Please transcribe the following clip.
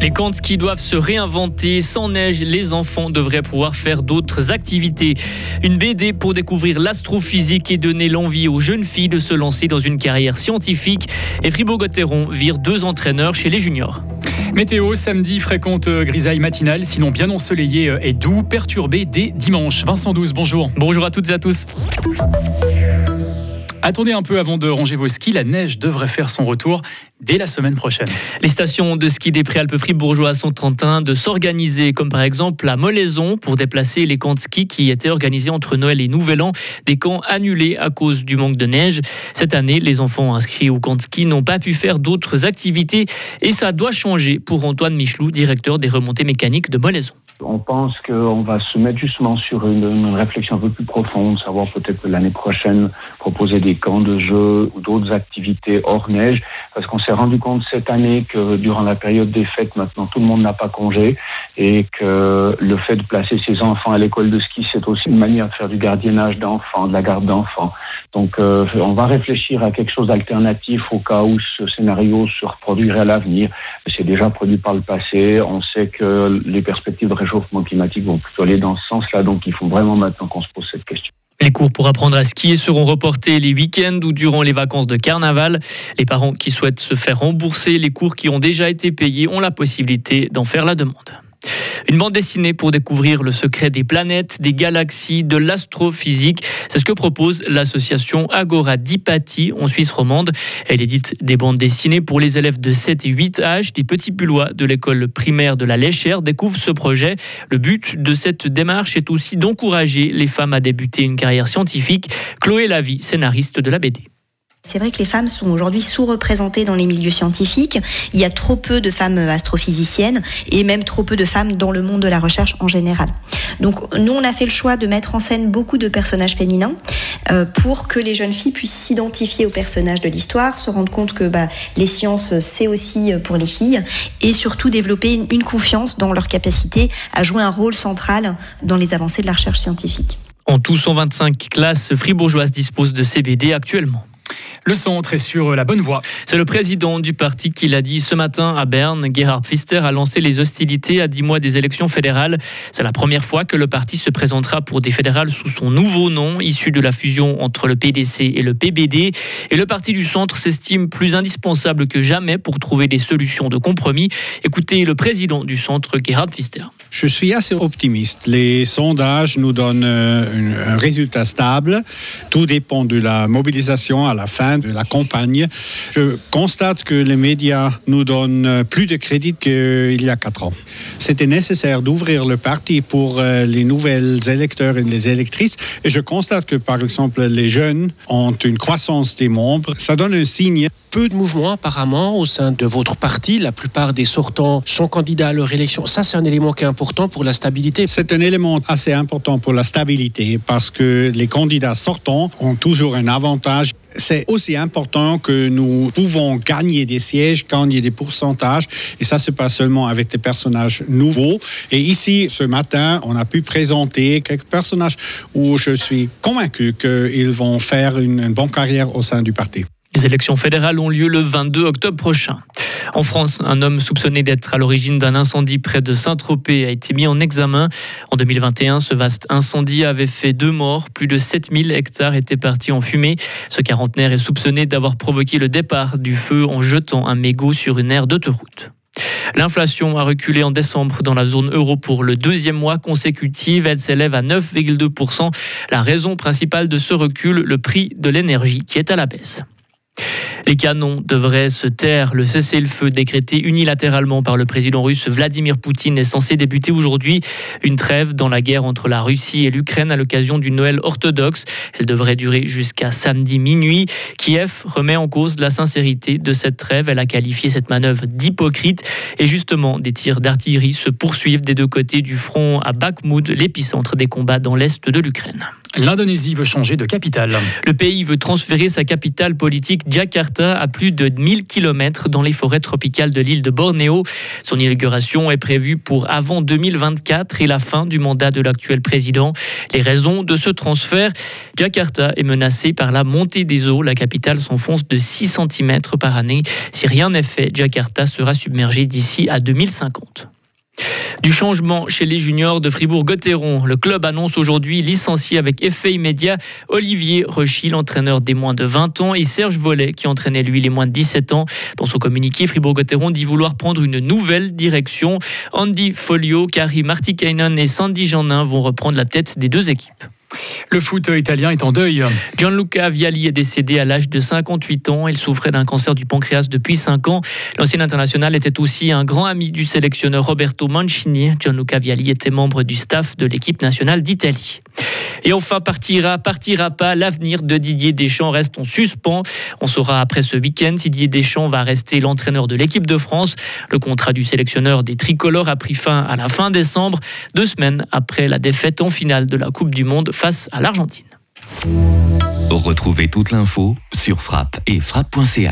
Les camps qui doivent se réinventer. Sans neige, les enfants devraient pouvoir faire d'autres activités. Une BD pour découvrir l'astrophysique et donner l'envie aux jeunes filles de se lancer dans une carrière scientifique. Et Fribourg-Gotteron vire deux entraîneurs chez les juniors. Météo, samedi, fréquente grisaille matinale, sinon bien ensoleillé et doux, perturbé dès dimanche. Vincent 12, bonjour. Bonjour à toutes et à tous. Attendez un peu avant de ranger vos skis, la neige devrait faire son retour dès la semaine prochaine. Les stations de ski des Préalpes fribourgeois sont en train de s'organiser, comme par exemple la Molaison pour déplacer les camps de ski qui étaient organisés entre Noël et Nouvel An, des camps annulés à cause du manque de neige. Cette année, les enfants inscrits au camp de ski n'ont pas pu faire d'autres activités et ça doit changer pour Antoine Michelou, directeur des remontées mécaniques de Molaison. On pense qu'on va se mettre justement sur une, réflexion un peu plus profonde, savoir peut-être l'année prochaine proposer des camps de jeux ou d'autres activités hors neige, parce qu'on s'est rendu compte cette année que durant la période des fêtes, maintenant tout le monde n'a pas congé et que le fait de placer ses enfants à l'école de ski, c'est aussi une manière de faire du gardiennage d'enfants, de la garde d'enfants. Donc euh, on va réfléchir à quelque chose d'alternatif au cas où ce scénario se reproduirait à l'avenir. C'est déjà produit par le passé. On sait que les perspectives de réchauffement climatique vont plutôt aller dans ce sens-là. Donc il faut vraiment maintenant qu'on se pose cette question. Les cours pour apprendre à skier seront reportés les week-ends ou durant les vacances de carnaval. Les parents qui souhaitent se faire rembourser les cours qui ont déjà été payés ont la possibilité d'en faire la demande. Une bande dessinée pour découvrir le secret des planètes, des galaxies, de l'astrophysique. C'est ce que propose l'association Agora Dipati en Suisse romande. Elle édite des bandes dessinées pour les élèves de 7 et 8 âges. Des petits bulois de l'école primaire de la Léchère découvrent ce projet. Le but de cette démarche est aussi d'encourager les femmes à débuter une carrière scientifique. Chloé Lavie, scénariste de la BD. C'est vrai que les femmes sont aujourd'hui sous-représentées dans les milieux scientifiques. Il y a trop peu de femmes astrophysiciennes et même trop peu de femmes dans le monde de la recherche en général. Donc nous, on a fait le choix de mettre en scène beaucoup de personnages féminins euh, pour que les jeunes filles puissent s'identifier aux personnages de l'histoire, se rendre compte que bah, les sciences, c'est aussi pour les filles et surtout développer une confiance dans leur capacité à jouer un rôle central dans les avancées de la recherche scientifique. En tout, 125 classes fribourgeoises disposent de CBD actuellement. Le centre est sur la bonne voie. C'est le président du parti qui l'a dit ce matin à Berne. Gerhard Pfister a lancé les hostilités à 10 mois des élections fédérales. C'est la première fois que le parti se présentera pour des fédérales sous son nouveau nom, issu de la fusion entre le PDC et le PBD. Et le parti du centre s'estime plus indispensable que jamais pour trouver des solutions de compromis. Écoutez le président du centre, Gerhard Pfister. Je suis assez optimiste. Les sondages nous donnent un résultat stable. Tout dépend de la mobilisation à la fin de la campagne. Je constate que les médias nous donnent plus de crédit qu'il y a quatre ans. C'était nécessaire d'ouvrir le parti pour les nouvelles électeurs et les électrices. Et je constate que, par exemple, les jeunes ont une croissance des membres. Ça donne un signe. Peu de mouvements apparemment au sein de votre parti. La plupart des sortants sont candidats à leur élection. Ça, c'est un élément qui est important pour la stabilité. C'est un élément assez important pour la stabilité parce que les candidats sortants ont toujours un avantage c'est aussi important que nous pouvons gagner des sièges, gagner des pourcentages. Et ça se passe seulement avec des personnages nouveaux. Et ici, ce matin, on a pu présenter quelques personnages où je suis convaincu qu'ils vont faire une bonne carrière au sein du parti. Les élections fédérales ont lieu le 22 octobre prochain. En France, un homme soupçonné d'être à l'origine d'un incendie près de Saint-Tropez a été mis en examen. En 2021, ce vaste incendie avait fait deux morts. Plus de 7000 hectares étaient partis en fumée. Ce quarantenaire est soupçonné d'avoir provoqué le départ du feu en jetant un mégot sur une aire d'autoroute. L'inflation a reculé en décembre dans la zone euro pour le deuxième mois consécutif. Elle s'élève à 9,2%. La raison principale de ce recul, le prix de l'énergie qui est à la baisse. Les canons devraient se taire. Le cessez-le-feu décrété unilatéralement par le président russe Vladimir Poutine est censé débuter aujourd'hui. Une trêve dans la guerre entre la Russie et l'Ukraine à l'occasion du Noël orthodoxe. Elle devrait durer jusqu'à samedi minuit. Kiev remet en cause la sincérité de cette trêve. Elle a qualifié cette manœuvre d'hypocrite. Et justement, des tirs d'artillerie se poursuivent des deux côtés du front à Bakhmut, l'épicentre des combats dans l'est de l'Ukraine. L'Indonésie veut changer de capitale. Le pays veut transférer sa capitale politique Jakarta à plus de 1000 km dans les forêts tropicales de l'île de Bornéo. Son inauguration est prévue pour avant 2024 et la fin du mandat de l'actuel président. Les raisons de ce transfert Jakarta est menacée par la montée des eaux. La capitale s'enfonce de 6 cm par année. Si rien n'est fait, Jakarta sera submergée d'ici à 2050. Du changement chez les juniors de Fribourg-Gotteron. Le club annonce aujourd'hui licencier avec effet immédiat Olivier Rechy, l'entraîneur des moins de 20 ans, et Serge Vollet, qui entraînait lui les moins de 17 ans. Dans son communiqué, Fribourg-Gotteron dit vouloir prendre une nouvelle direction. Andy Folio, Kari Martikainen et Sandy Jeanin vont reprendre la tête des deux équipes. Le foot italien est en deuil. Gianluca Vialli est décédé à l'âge de 58 ans. Il souffrait d'un cancer du pancréas depuis 5 ans. L'ancien international était aussi un grand ami du sélectionneur Roberto Mancini. Gianluca Vialli était membre du staff de l'équipe nationale d'Italie. Et enfin, partira, partira pas. L'avenir de Didier Deschamps reste en suspens. On saura après ce week-end si Didier Deschamps va rester l'entraîneur de l'équipe de France. Le contrat du sélectionneur des tricolores a pris fin à la fin décembre, deux semaines après la défaite en finale de la Coupe du Monde face à l'Argentine. Retrouvez toute l'info sur frappe et frappe.ch.